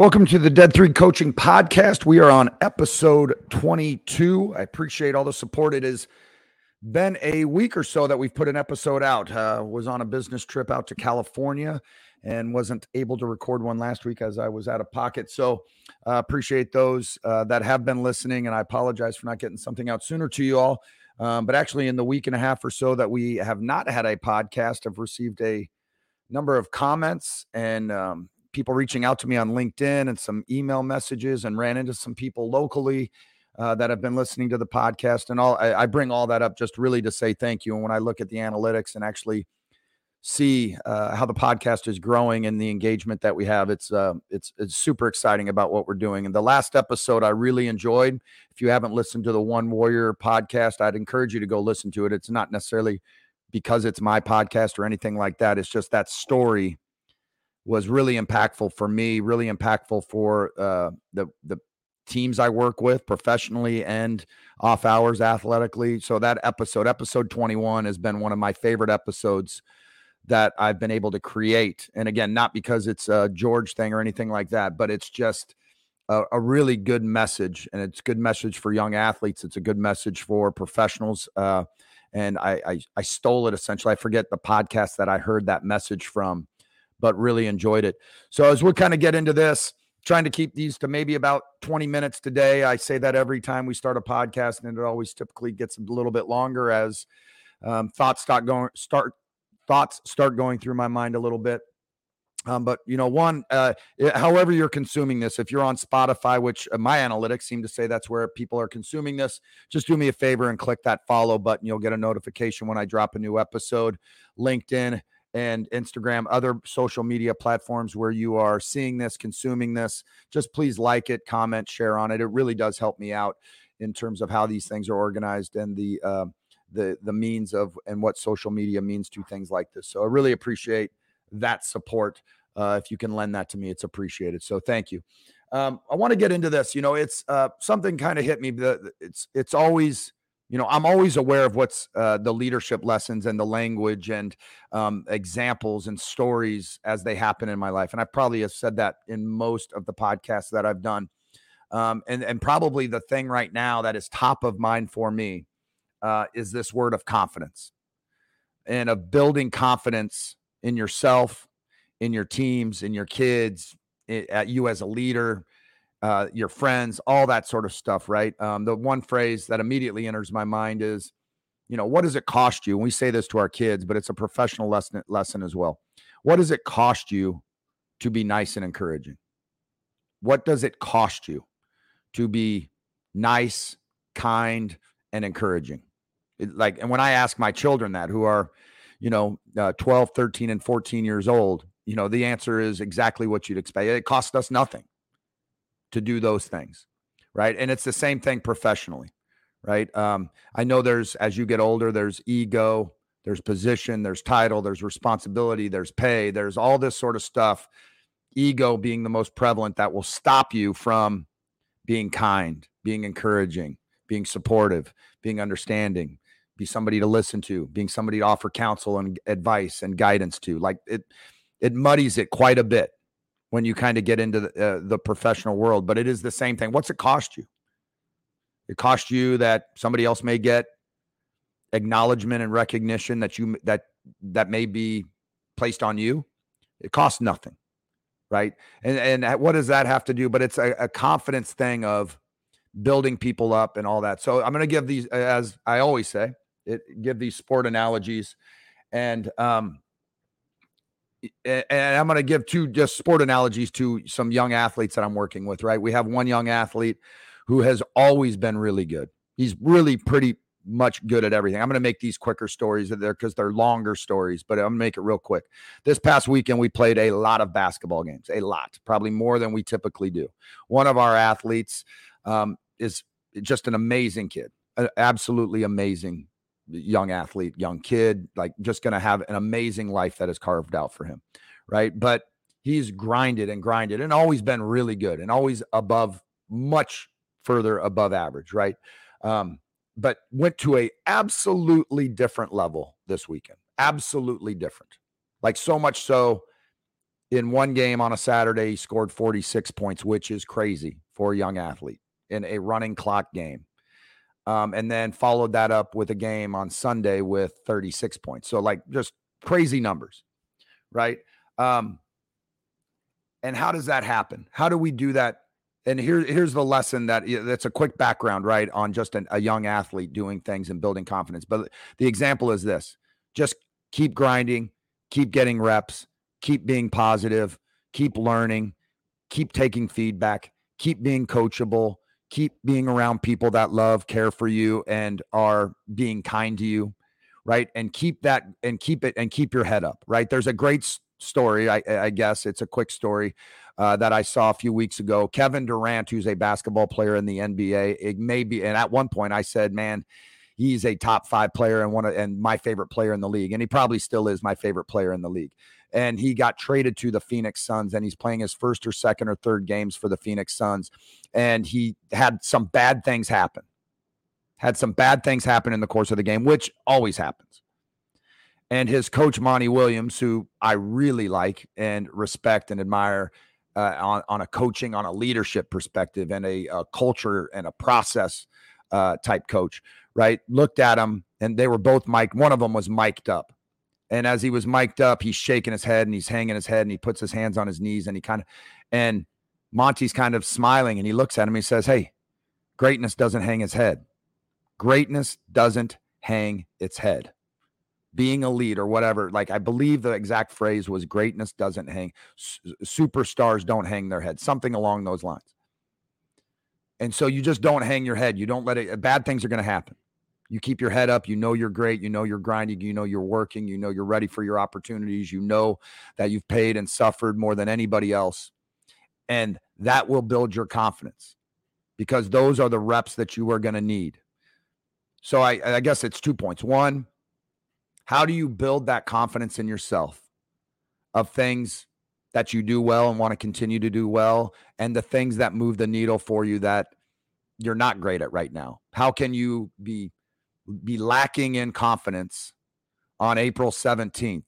Welcome to the Dead Three Coaching Podcast. We are on episode 22. I appreciate all the support. It has been a week or so that we've put an episode out. Uh, was on a business trip out to California and wasn't able to record one last week as I was out of pocket. So uh, appreciate those uh, that have been listening, and I apologize for not getting something out sooner to you all. Um, but actually, in the week and a half or so that we have not had a podcast, I've received a number of comments and um, people reaching out to me on LinkedIn and some email messages and ran into some people locally uh, that have been listening to the podcast and all. I, I, bring all that up just really to say thank you. And when I look at the analytics and actually see uh, how the podcast is growing and the engagement that we have, it's uh, it's it's super exciting about what we're doing. And the last episode I really enjoyed. If you haven't listened to the One Warrior podcast, I'd encourage you to go listen to it. It's not necessarily because it's my podcast or anything like that. It's just that story was really impactful for me, really impactful for uh, the the teams I work with professionally and off hours athletically. So that episode, episode 21, has been one of my favorite episodes that I've been able to create. And again, not because it's a George thing or anything like that, but it's just a, a really good message. And it's good message for young athletes. It's a good message for professionals. Uh, and I, I, I stole it essentially. I forget the podcast that I heard that message from but really enjoyed it. So as we kind of get into this, trying to keep these to maybe about 20 minutes today. I say that every time we start a podcast, and it always typically gets a little bit longer as um, thoughts start going start thoughts start going through my mind a little bit. Um, but you know, one, uh, however you're consuming this, if you're on Spotify, which uh, my analytics seem to say that's where people are consuming this, just do me a favor and click that follow button. You'll get a notification when I drop a new episode. LinkedIn, and Instagram, other social media platforms where you are seeing this, consuming this, just please like it, comment, share on it. It really does help me out in terms of how these things are organized and the uh, the the means of and what social media means to things like this. So I really appreciate that support. Uh, if you can lend that to me, it's appreciated. So thank you. Um, I want to get into this. You know, it's uh, something kind of hit me. It's it's always you know i'm always aware of what's uh, the leadership lessons and the language and um, examples and stories as they happen in my life and i probably have said that in most of the podcasts that i've done um, and and probably the thing right now that is top of mind for me uh, is this word of confidence and of building confidence in yourself in your teams in your kids at you as a leader uh, your friends, all that sort of stuff, right? Um, the one phrase that immediately enters my mind is, you know, what does it cost you? And we say this to our kids, but it's a professional lesson lesson as well. What does it cost you to be nice and encouraging? What does it cost you to be nice, kind, and encouraging? It, like, and when I ask my children that, who are, you know, uh, 12, 13, and 14 years old, you know, the answer is exactly what you'd expect. It costs us nothing to do those things, right? And it's the same thing professionally, right? Um, I know there's as you get older, there's ego, there's position, there's title, there's responsibility, there's pay, there's all this sort of stuff. Ego being the most prevalent that will stop you from being kind, being encouraging, being supportive, being understanding, be somebody to listen to, being somebody to offer counsel and advice and guidance to. Like it, it muddies it quite a bit when you kind of get into the, uh, the professional world, but it is the same thing. What's it cost you? It cost you that somebody else may get acknowledgement and recognition that you that that may be placed on you. It costs nothing, right? And and what does that have to do? But it's a, a confidence thing of building people up and all that. So I'm going to give these, as I always say, it give these sport analogies, and um, and I'm going to give two just sport analogies to some young athletes that I'm working with, right? We have one young athlete who has always been really good. He's really pretty much good at everything. I'm going to make these quicker stories there because they're longer stories, but I'm going to make it real quick. This past weekend, we played a lot of basketball games, a lot, probably more than we typically do. One of our athletes um, is just an amazing kid, absolutely amazing young athlete, young kid, like just going to have an amazing life that is carved out for him. Right. But he's grinded and grinded and always been really good and always above, much further above average. Right. Um, but went to a absolutely different level this weekend. Absolutely different. Like so much so in one game on a Saturday, he scored 46 points, which is crazy for a young athlete in a running clock game. Um, and then followed that up with a game on Sunday with 36 points. So, like, just crazy numbers, right? Um, and how does that happen? How do we do that? And here, here's the lesson that that's a quick background, right, on just an, a young athlete doing things and building confidence. But the example is this: just keep grinding, keep getting reps, keep being positive, keep learning, keep taking feedback, keep being coachable, keep being around people that love, care for you, and are being kind to you, right? And keep that and keep it and keep your head up, right? There's a great story, I, I guess it's a quick story uh, that I saw a few weeks ago. Kevin Durant, who's a basketball player in the NBA, it may be, and at one point I said, man, he's a top five player and one of, and my favorite player in the league, and he probably still is my favorite player in the league and he got traded to the Phoenix Suns and he's playing his first or second or third games for the Phoenix Suns and he had some bad things happen. Had some bad things happen in the course of the game, which always happens. And his coach Monty Williams, who I really like and respect and admire uh, on on a coaching, on a leadership perspective, and a, a culture and a process uh, type coach, right? Looked at him, and they were both mic'd. One of them was mic'd up, and as he was mic'd up, he's shaking his head and he's hanging his head and he puts his hands on his knees and he kind of, and Monty's kind of smiling and he looks at him. He says, Hey, greatness doesn't hang its head. Greatness doesn't hang its head. Being a lead or whatever, like I believe the exact phrase was greatness doesn't hang, superstars don't hang their head, something along those lines. And so you just don't hang your head. You don't let it, bad things are going to happen. You keep your head up. You know you're great. You know you're grinding. You know you're working. You know you're ready for your opportunities. You know that you've paid and suffered more than anybody else. And that will build your confidence because those are the reps that you are going to need. So I, I guess it's two points. One, how do you build that confidence in yourself of things that you do well and want to continue to do well and the things that move the needle for you that you're not great at right now? How can you be be lacking in confidence on April 17th,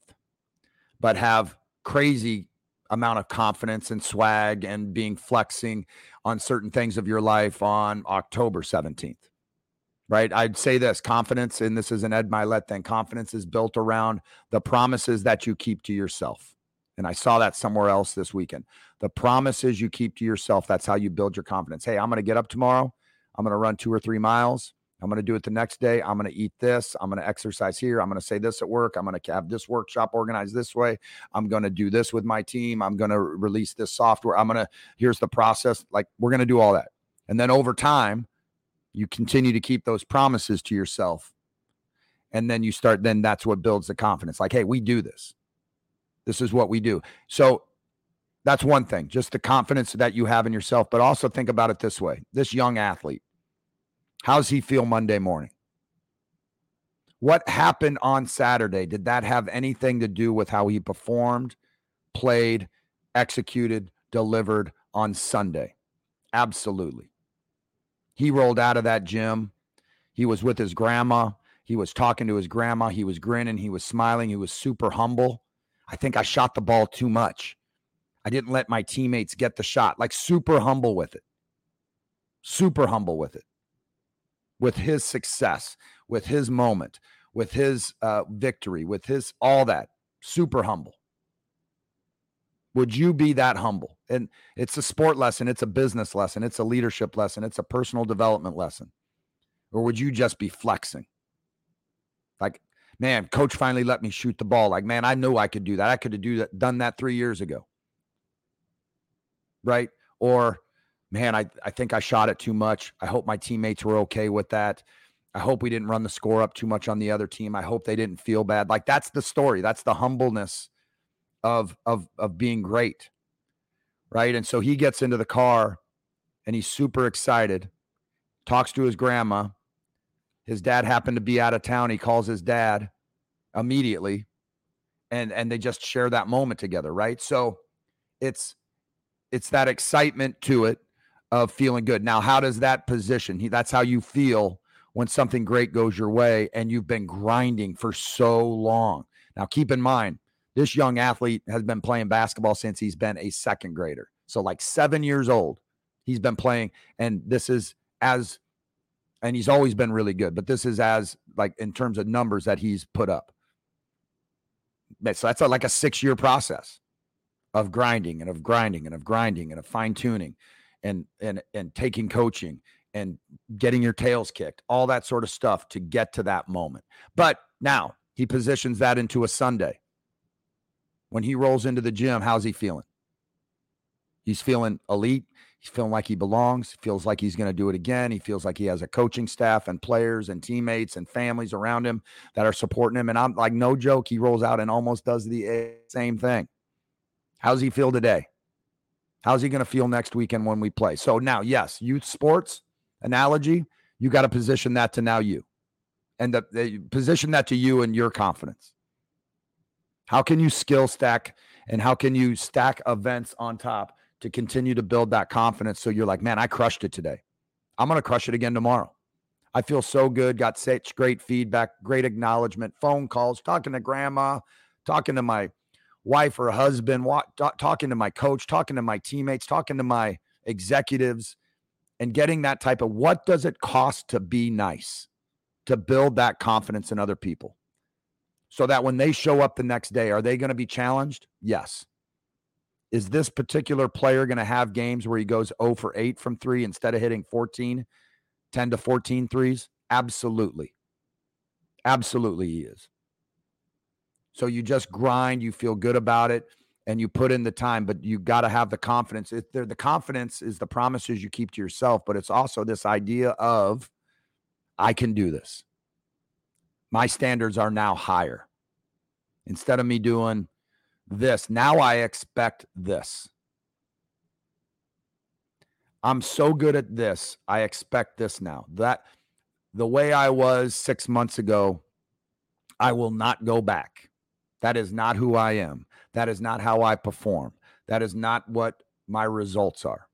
but have crazy amount of confidence and swag and being flexing on certain things of your life on October 17th. Right. I'd say this confidence, and this is an Ed Mylett thing confidence is built around the promises that you keep to yourself. And I saw that somewhere else this weekend. The promises you keep to yourself, that's how you build your confidence. Hey, I'm going to get up tomorrow. I'm going to run two or three miles. I'm going to do it the next day. I'm going to eat this. I'm going to exercise here. I'm going to say this at work. I'm going to have this workshop organized this way. I'm going to do this with my team. I'm going to release this software. I'm going to, here's the process. Like we're going to do all that. And then over time, you continue to keep those promises to yourself. And then you start, then that's what builds the confidence. Like, hey, we do this. This is what we do. So that's one thing, just the confidence that you have in yourself. But also think about it this way this young athlete, How's he feel Monday morning? What happened on Saturday? Did that have anything to do with how he performed, played, executed, delivered on Sunday? Absolutely. He rolled out of that gym. He was with his grandma. He was talking to his grandma. He was grinning. He was smiling. He was super humble. I think I shot the ball too much. I didn't let my teammates get the shot. Like super humble with it. Super humble with it with his success, with his moment, with his uh, victory, with his all that. Super humble. Would you be that humble? And it's a sport lesson, it's a business lesson, it's a leadership lesson, it's a personal development lesson. Or would you just be flexing? Like, man, coach finally let me shoot the ball. Like, man, I knew I could do that. I could have do that, done that three years ago. Right? Or man, I, I think I shot it too much. I hope my teammates were okay with that. I hope we didn't run the score up too much on the other team. I hope they didn't feel bad. Like that's the story. That's the humbleness of of of being great. Right? And so he gets into the car and he's super excited. Talks to his grandma. His dad happened to be out of town. He calls his dad immediately and and they just share that moment together, right? So it's it's that excitement to it of feeling good. Now, how does that position? He, that's how you feel when something great goes your way and you've been grinding for so long. Now, keep in mind, This young athlete has been playing basketball since he's been a second grader. So, like seven years old, he's been playing. And this is as, and he's always been really good, but this is as, like, in terms of numbers that he's put up. So, that's a, like a six year process of grinding and of grinding and of grinding and of fine tuning and, and, and taking coaching and getting your tails kicked, all that sort of stuff to get to that moment. But now he positions that into a Sunday. When he rolls into the gym, how's he feeling? He's feeling elite. He's feeling like he belongs. Feels like he's going to do it again. He feels like he has a coaching staff and players and teammates and families around him that are supporting him. And I'm like, no joke, he rolls out and almost does the same thing. How's he feel today? How's he going to feel next weekend when we play? So now, yes, youth sports analogy, you got to position that to now you and the, the, position that to you and your confidence. How can you skill stack and how can you stack events on top to continue to build that confidence so you're like, man, I crushed it today. I'm going to crush it again tomorrow. I feel so good, got such great feedback, great acknowledgement, phone calls, talking to grandma, talking to my wife or husband, talking to my coach, talking to my teammates, talking to my executives, and getting that type of what does it cost to be nice, to build that confidence in other people so that when they show up the next day, are they going to be challenged? Yes. Is this particular player going to have games where he goes 0 for 8 from three instead of hitting 14, 10 to 14 threes? Absolutely. Absolutely, he is. So you just grind, you feel good about it and you put in the time, but you got to have the confidence. It, the confidence is the promises you keep to yourself, but it's also this idea of I can do this. My standards are now higher. Instead of me doing this, now I expect this. I'm so good at this. I expect this now. That the way I was six months ago, I will not go back. That is not who I am. That is not how I perform. That is not what my results are.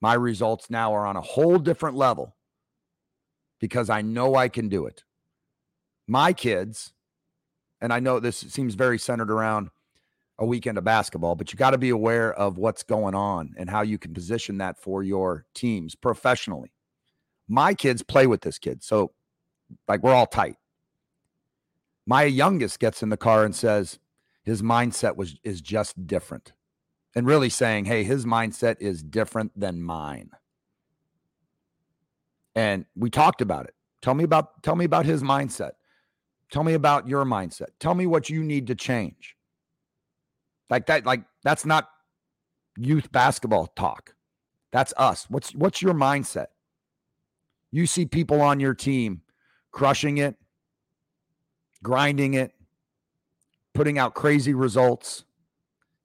My results now are on a whole different level because I know I can do it. My kids, and I know this seems very centered around a weekend of basketball, but you got to be aware of what's going on and how you can position that for your teams professionally. My kids play with this kid. So, like, we're all tight. My youngest gets in the car and says, his mindset was is just different and really saying hey his mindset is different than mine and we talked about it tell me about tell me about his mindset tell me about your mindset tell me what you need to change like that like that's not youth basketball talk that's us what's what's your mindset you see people on your team crushing it grinding it putting out crazy results,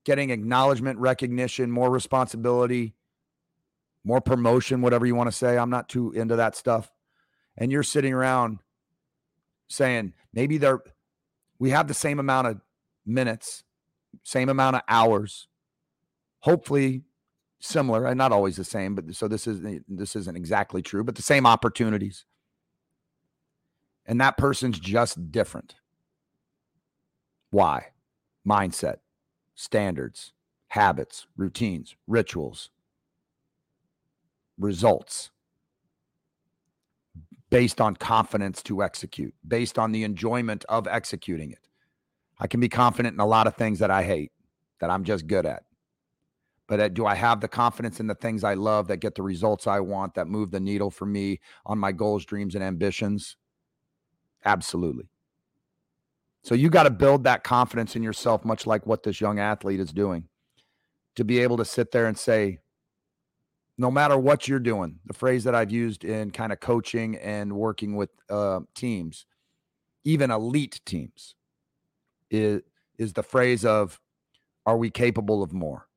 getting acknowledgement, recognition, more responsibility, more promotion, whatever you want to say. I'm not too into that stuff. And you're sitting around saying maybe they're we have the same amount of minutes, same amount of hours, hopefully similar and not always the same, but so this is this isn't exactly true, but the same opportunities. And that person's just different. Why? Mindset, standards, habits, routines, rituals, results based on confidence to execute, based on the enjoyment of executing it. I can be confident in a lot of things that I hate, that I'm just good at. But uh, do I have the confidence in the things I love that get the results I want, that move the needle for me on my goals, dreams, and ambitions? Absolutely. So you got to build that confidence in yourself, much like what this young athlete is doing, to be able to sit there and say, no matter what you're doing, the phrase that I've used in kind of coaching and working with uh, teams, even elite teams, is, is the phrase of, are we capable of more?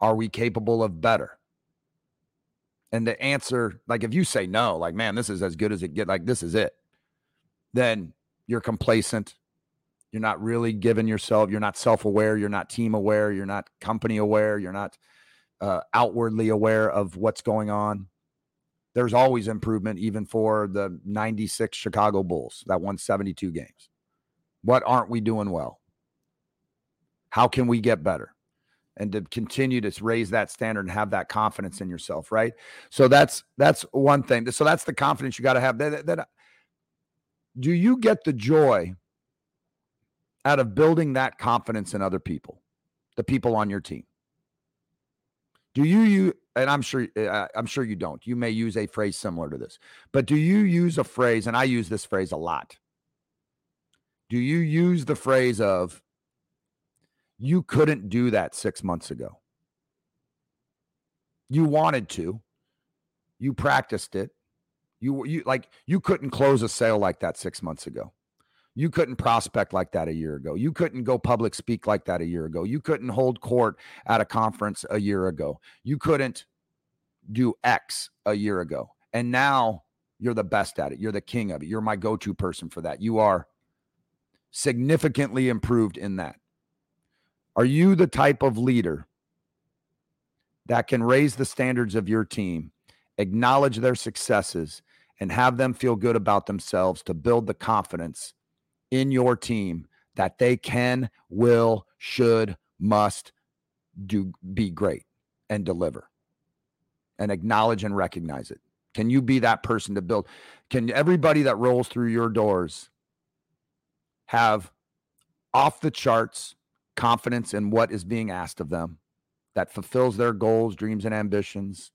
Are we capable of better? And the answer, like if you say no, like, man, this is as good as it get, like this is it, then you're complacent you're not really giving yourself, you're not self aware, you're not team aware, you're not company aware, you're not uh, outwardly aware of what's going on. There's always improvement, even for the 96 Chicago Bulls that won 72 games. What aren't we doing well? How can we get better? And to continue to raise that standard and have that confidence in yourself, right? So that's that's one thing. So that's the confidence you got to have. That, that, do you get the joy out of building that confidence in other people, the people on your team? Do you you and I'm sure uh, I'm sure you don't. You may use a phrase similar to this, but do you use a phrase? And I use this phrase a lot. Do you use the phrase of you couldn't do that six months ago? You wanted to, you practiced it. You you like you couldn't close a sale like that six months ago. You couldn't prospect like that a year ago. You couldn't go public speak like that a year ago. You couldn't hold court at a conference a year ago. You couldn't do X a year ago. And now you're the best at it. You're the king of it. You're my go to person for that. You are significantly improved in that. Are you the type of leader that can raise the standards of your team, acknowledge their successes, and have them feel good about themselves to build the confidence in your team that they can, will, should, must do be great and deliver and acknowledge and recognize it? Can you be that person to build? Can everybody that rolls through your doors have off the charts confidence in what is being asked of them that fulfills their goals, dreams, and ambitions?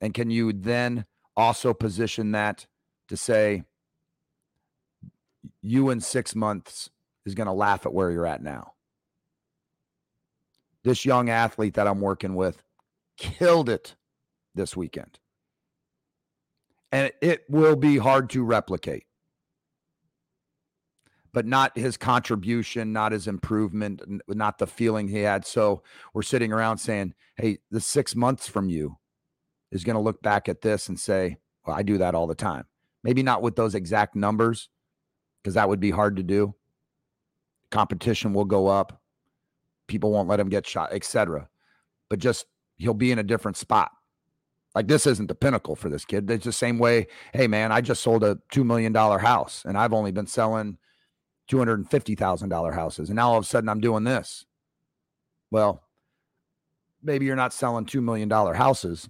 And can you then also position that to say, you in six months is going to laugh at where you're at now. This young athlete that I'm working with killed it this weekend. And it will be hard to replicate. But not his contribution, not his improvement, not the feeling he had. So we're sitting around saying, hey, the six months from you is going to look back at this and say, well, I do that all the time. Maybe not with those exact numbers, because that would be hard to do. Competition will go up. People won't let him get shot, etc. But just he'll be in a different spot. Like this isn't the pinnacle for this kid. It's the same way. Hey man, I just sold a two million dollar house, and I've only been selling two hundred and fifty thousand dollar houses, and now all of a sudden I'm doing this. Well, maybe you're not selling two million dollar houses,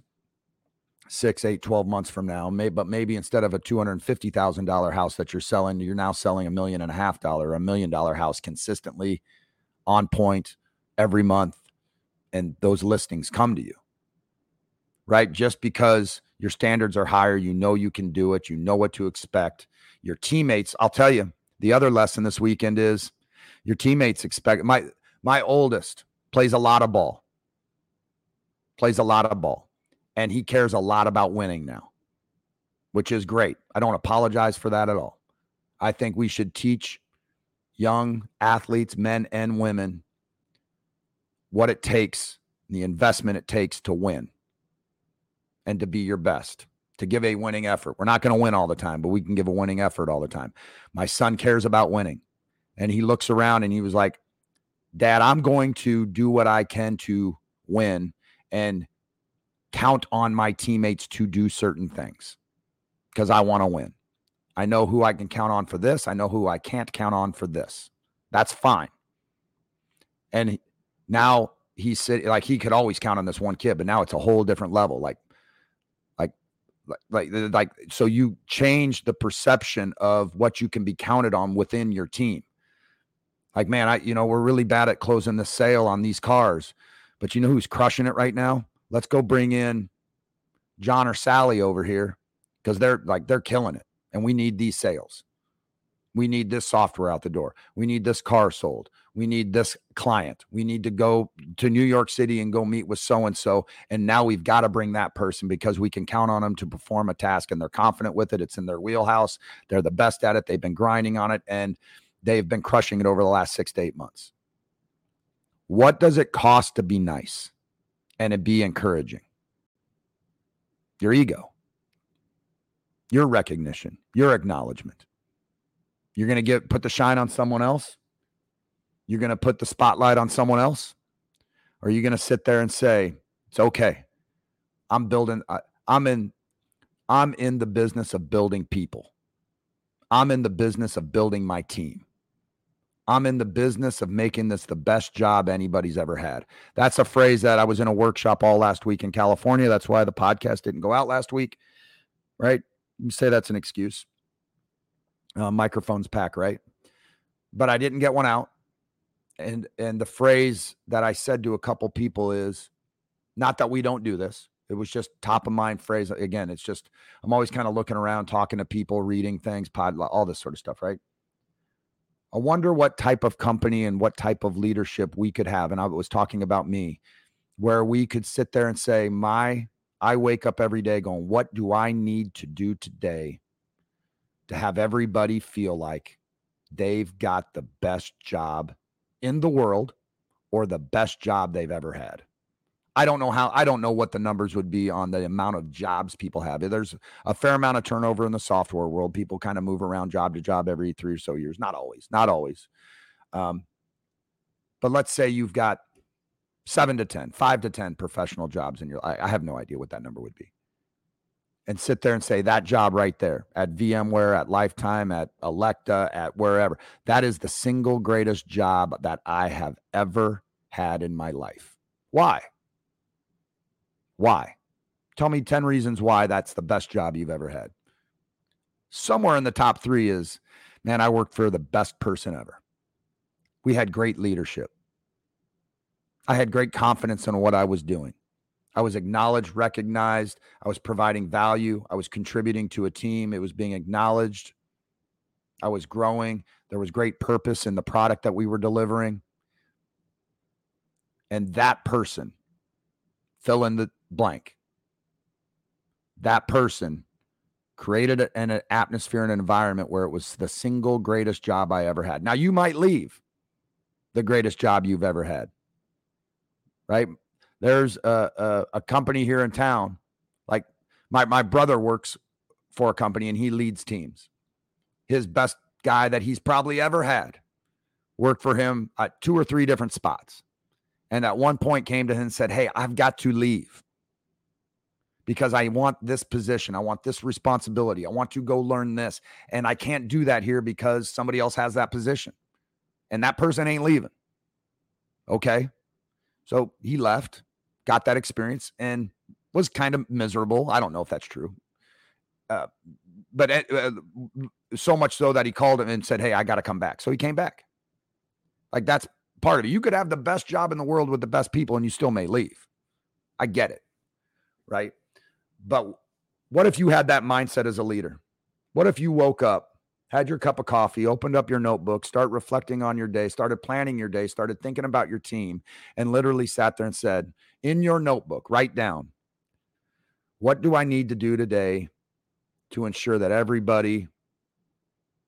six, eight, 12 months from now. May, but maybe instead of a $250,000 house that you're selling, you're now selling a million and a half dollar, a million dollar house consistently on point every month. And those listings come to you, right? Just because your standards are higher, you know you can do it, you know what to expect. Your teammates, I'll tell you, the other lesson this weekend is your teammates expect my my oldest plays a lot of ball. Plays a lot of ball and he cares a lot about winning now, which is great. I don't apologize for that at all. I think we should teach young athletes, men and women, what it takes, the investment it takes to win and to be your best, to give a winning effort. We're not going to win all the time, but we can give a winning effort all the time. My son cares about winning. And he looks around and he was like, Dad, I'm going to do what I can to win. And count on my teammates to do certain things because I want to win. I know who I can count on for this. I know who I can't count on for this. That's fine. And now he said, like he could always count on this one kid, but now it's a whole different level. Like, like, like, so you change the perception of what you can be counted on within your team. Like, man, I, you know, we're really bad at closing the sale on these cars, but you know who's crushing it right now? let's go bring in John or Sally over here because they're like they're killing it and we need these sales. We need this software out the door. We need this car sold. We need this client. We need to go to New York City and go meet with so and so. And now we've got to bring that person because we can count on them to perform a task and they're confident with it. It's in their wheelhouse. They're the best at it. They've been grinding on it and they've been crushing it over the last six to eight months. What does it cost to be nice? and to be encouraging. Your ego, your recognition, your acknowledgement. You're going to get put the shine on someone else. You're going to put the spotlight on someone else. Or are you going to sit there and say, "It's okay. I'm building. I, I'm in. I'm in the business of building people. I'm in the business of building my team. I'm in the business of making this the best job anybody's ever had. That's a phrase that I was in a workshop all last week in California. That's why the podcast didn't go out last week, right? You say that's an excuse. Uh, microphones pack, right? But I didn't get one out. And and the phrase that I said to a couple people is not that we don't do this. It was just top of mind phrase. Again, it's just I'm always kind of looking around, talking to people, reading things, pod, all this sort of stuff, right? I wonder what type of company and what type of leadership we could have. And I was talking about me, where we could sit there and say, My, I wake up every day going, What do I need to do today to have everybody feel like they've got the best job in the world or the best job they've ever had? I don't know how I don't know what the numbers would be on the amount of jobs people have. There's a fair amount of turnover in the software world. People kind of move around job to job every three or so years. Not always, not always. Um, but let's say you've got seven to ten, five to 10 professional jobs in your I, I have no idea what that number would be. And sit there and say that job right there at VMware, at Lifetime, at Electa, at wherever. That is the single greatest job that I have ever had in my life. Why? Why? Tell me 10 reasons why that's the best job you've ever had. Somewhere in the top three is, man, I worked for the best person ever. We had great leadership. I had great confidence in what I was doing. I was acknowledged, recognized. I was providing value. I was contributing to a team. It was being acknowledged. I was growing. There was great purpose in the product that we were delivering. And that person, fill in the blank. That person created an atmosphere and an environment where it was the single greatest job I ever had. Now, you might leave the greatest job you've ever had, right? There's a, a, a company here in town, like my, my brother works for a company and he leads teams. His best guy that he's probably ever had worked for him at two or three different spots. And at one point came to him and said, Hey, I've got to leave because I want this position. I want this responsibility. I want to go learn this. And I can't do that here because somebody else has that position. And that person ain't leaving. Okay. So he left, got that experience, and was kind of miserable. I don't know if that's true. Uh, but uh, so much so that he called him and said, Hey, I got to come back. So he came back. Like that's part of it. You could have the best job in the world with the best people and you still may leave. I get it. Right. But what if you had that mindset as a leader? What if you woke up, had your cup of coffee, opened up your notebook, start reflecting on your day, started planning your day, started thinking about your team, and literally sat there and said, in your notebook, write down, what do I need to do today to ensure that everybody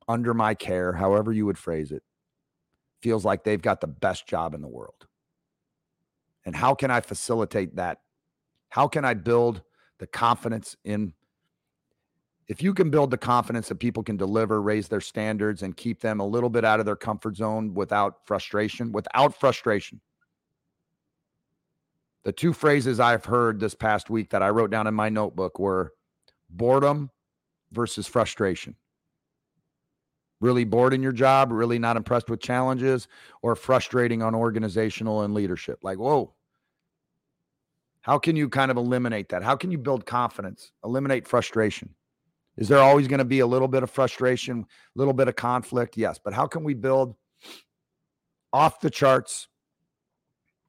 under my care, however you would phrase it, feels like they've got the best job in the world? And how can I facilitate that? How can I build the confidence in if you can build the confidence that people can deliver, raise their standards, and keep them a little bit out of their comfort zone without frustration, without frustration. The two phrases I've heard this past week that I wrote down in my notebook were boredom versus frustration. Really bored in your job, really not impressed with challenges, or frustrating on organizational and leadership. Like, whoa, how can you kind of eliminate that? How can you build confidence, eliminate frustration? Is there always going to be a little bit of frustration, a little bit of conflict? Yes. But how can we build off the charts,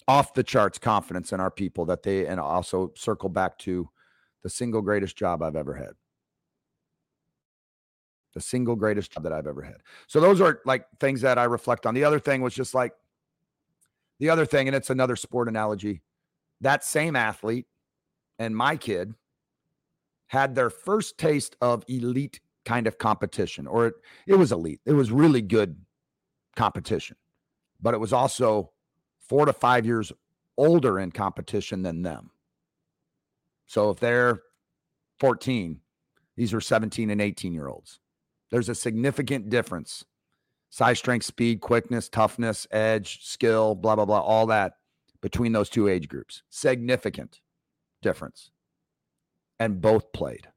off the charts confidence in our people that they, and also circle back to the single greatest job I've ever had? The single greatest job that I've ever had. So those are like things that I reflect on. The other thing was just like the other thing, and it's another sport analogy that same athlete and my kid had their first taste of elite kind of competition, or it, it was elite. It was really good competition, but it was also four to five years older in competition than them. So if they're 14, these are 17 and 18 year olds. There's a significant difference size, strength, speed, quickness, toughness, edge, skill, blah, blah, blah, all that between those two age groups. Significant difference. And both played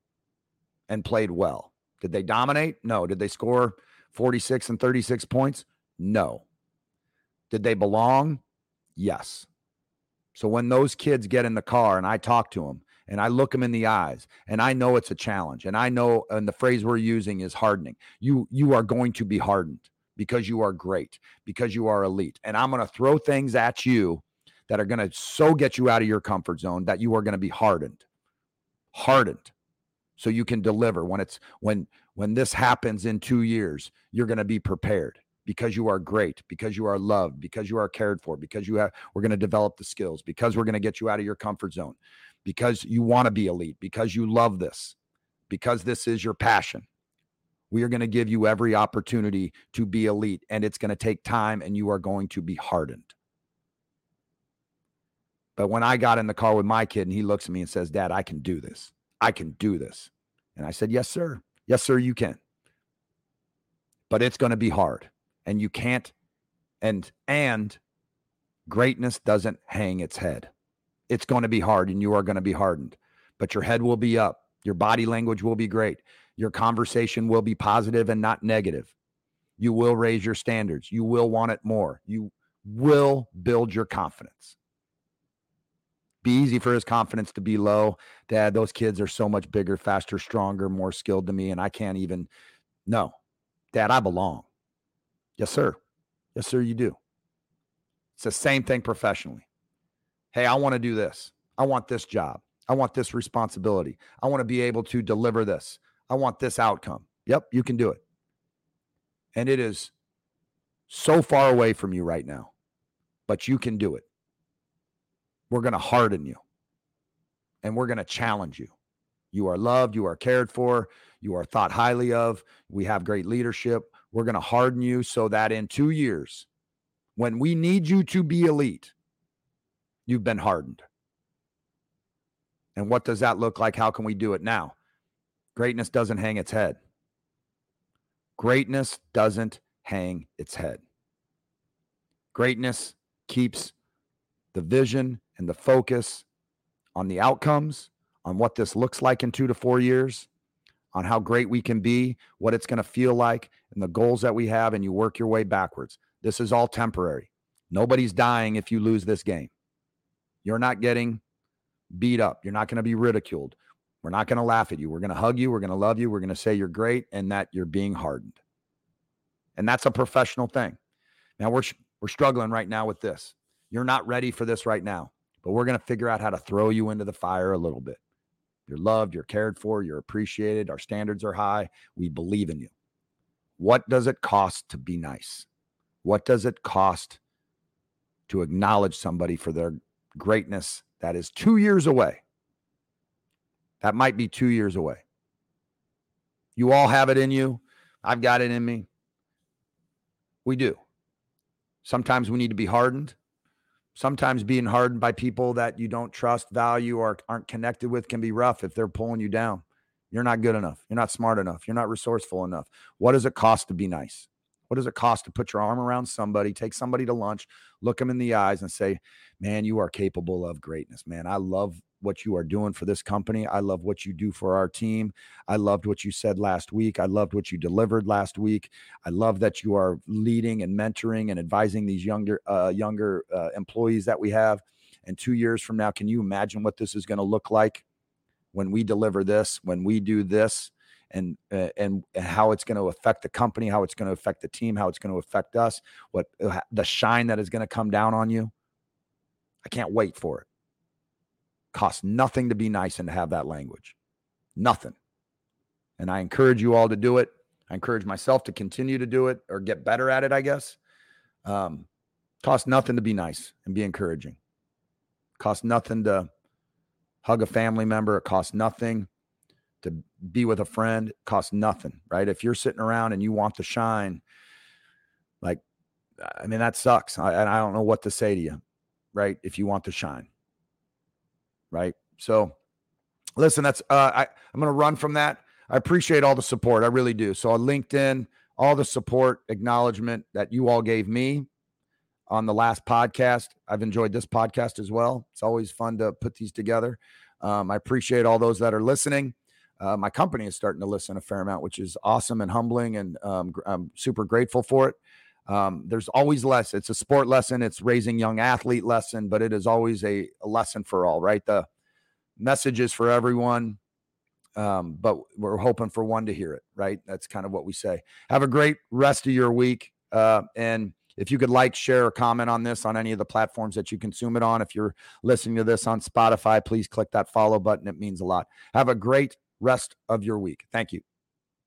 and played well. Did they dominate? No. Did they score 46 and 36 points? No. Did they belong? Yes. So when those kids get in the car and I talk to them and I look them in the eyes and I know it's a challenge and I know and the phrase we're using is hardening. You you are going to be hardened because you are great, because you are elite. And I'm going to throw things at you that are going to so get you out of your comfort zone that you are going to be hardened. Hardened. So you can deliver when it's when when this happens in 2 years, you're going to be prepared because you are great, because you are loved, because you are cared for, because you have we're going to develop the skills, because we're going to get you out of your comfort zone, because you want to be elite, because you love this, because this is your passion. We are going to give you every opportunity to be elite, and it's going to take time, and you are going to be hardened. But when I got in the car with my kid and he looks at me and says, Dad, I can do this. I can do this. And I said, Yes, sir. Yes, sir, you can. But it's going to be hard. And you can't, and, and greatness doesn't hang its head. It's going to be hard and you are going to be hardened, but your head will be up. Your body language will be great. Your conversation will be positive and not negative. You will raise your standards. You will want it more. You will build your confidence. Be easy for his confidence to be low. Dad, those kids are so much bigger, faster, stronger, more skilled than me, and I can't even. No, Dad, I belong. Yes, sir. Yes, sir, you do. It's the same thing professionally. Hey, I want to do this. I want this job. I want this responsibility. I want to be able to deliver this. I want this outcome. Yep, you can do it. And it is so far away from you right now, but you can do it. We're going to harden you and we're going to challenge you. You are loved, you are cared for, you are thought highly of. We have great leadership. We're going to harden you so that in two years, when we need you to be elite, you've been hardened. And what does that look like? How can we do it now? Greatness doesn't hang its head. Greatness doesn't hang its head. Greatness keeps the vision and the focus on the outcomes, on what this looks like in two to four years, on how great we can be, what it's going to feel like, and the goals that we have, and you work your way backwards. This is all temporary. Nobody's dying if you lose this game. You're not getting beat up. You're not going to be ridiculed. We're not going to laugh at you. We're going to hug you. We're going to love you. We're going to say you're great and that you're being hardened. And that's a professional thing. Now we're we're struggling right now with this. You're not ready for this right now, but we're going to figure out how to throw you into the fire a little bit. You're loved, you're cared for, you're appreciated. Our standards are high. We believe in you. What does it cost to be nice? What does it cost to acknowledge somebody for their greatness that is 2 years away? That might be two years away. You all have it in you. I've got it in me. We do. Sometimes we need to be hardened. Sometimes being hardened by people that you don't trust, value, or aren't connected with can be rough if they're pulling you down. You're not good enough. You're not smart enough. You're not resourceful enough. What does it cost to be nice? What does it cost to put your arm around somebody, take somebody to lunch, look them in the eyes, and say, Man, you are capable of greatness, man. I love what you are doing for this company. I love what you do for our team. I loved what you said last week. I loved what you delivered last week. I love that you are leading and mentoring and advising these younger uh, younger uh, employees that we have. And two years from now, can you imagine what this is going to look like when we deliver this, when we do this? And uh, and how it's going to affect the company, how it's going to affect the team, how it's going to affect us, what uh, the shine that is going to come down on you. I can't wait for it. Costs nothing to be nice and to have that language. Nothing. And I encourage you all to do it. I encourage myself to continue to do it or get better at it, I guess. Um, costs nothing to be nice and be encouraging. Costs nothing to hug a family member. It costs nothing to be with a friend. Costs nothing, right? If you're sitting around and you want to shine, like, I mean, that sucks. I, and I don't know what to say to you, right? If you want to shine right? So, listen, that's uh, I I'm going to run from that. I appreciate all the support. I really do. So on LinkedIn, all the support, acknowledgement that you all gave me on the last podcast. I've enjoyed this podcast as well. It's always fun to put these together. Um, I appreciate all those that are listening. Uh, my company is starting to listen a fair amount, which is awesome and humbling, and um, I'm super grateful for it. Um, there's always less. It's a sport lesson. It's raising young athlete lesson, but it is always a, a lesson for all. Right, the message is for everyone. Um, but we're hoping for one to hear it. Right, that's kind of what we say. Have a great rest of your week, uh, and if you could like, share, or comment on this on any of the platforms that you consume it on. If you're listening to this on Spotify, please click that follow button. It means a lot. Have a great rest of your week. Thank you.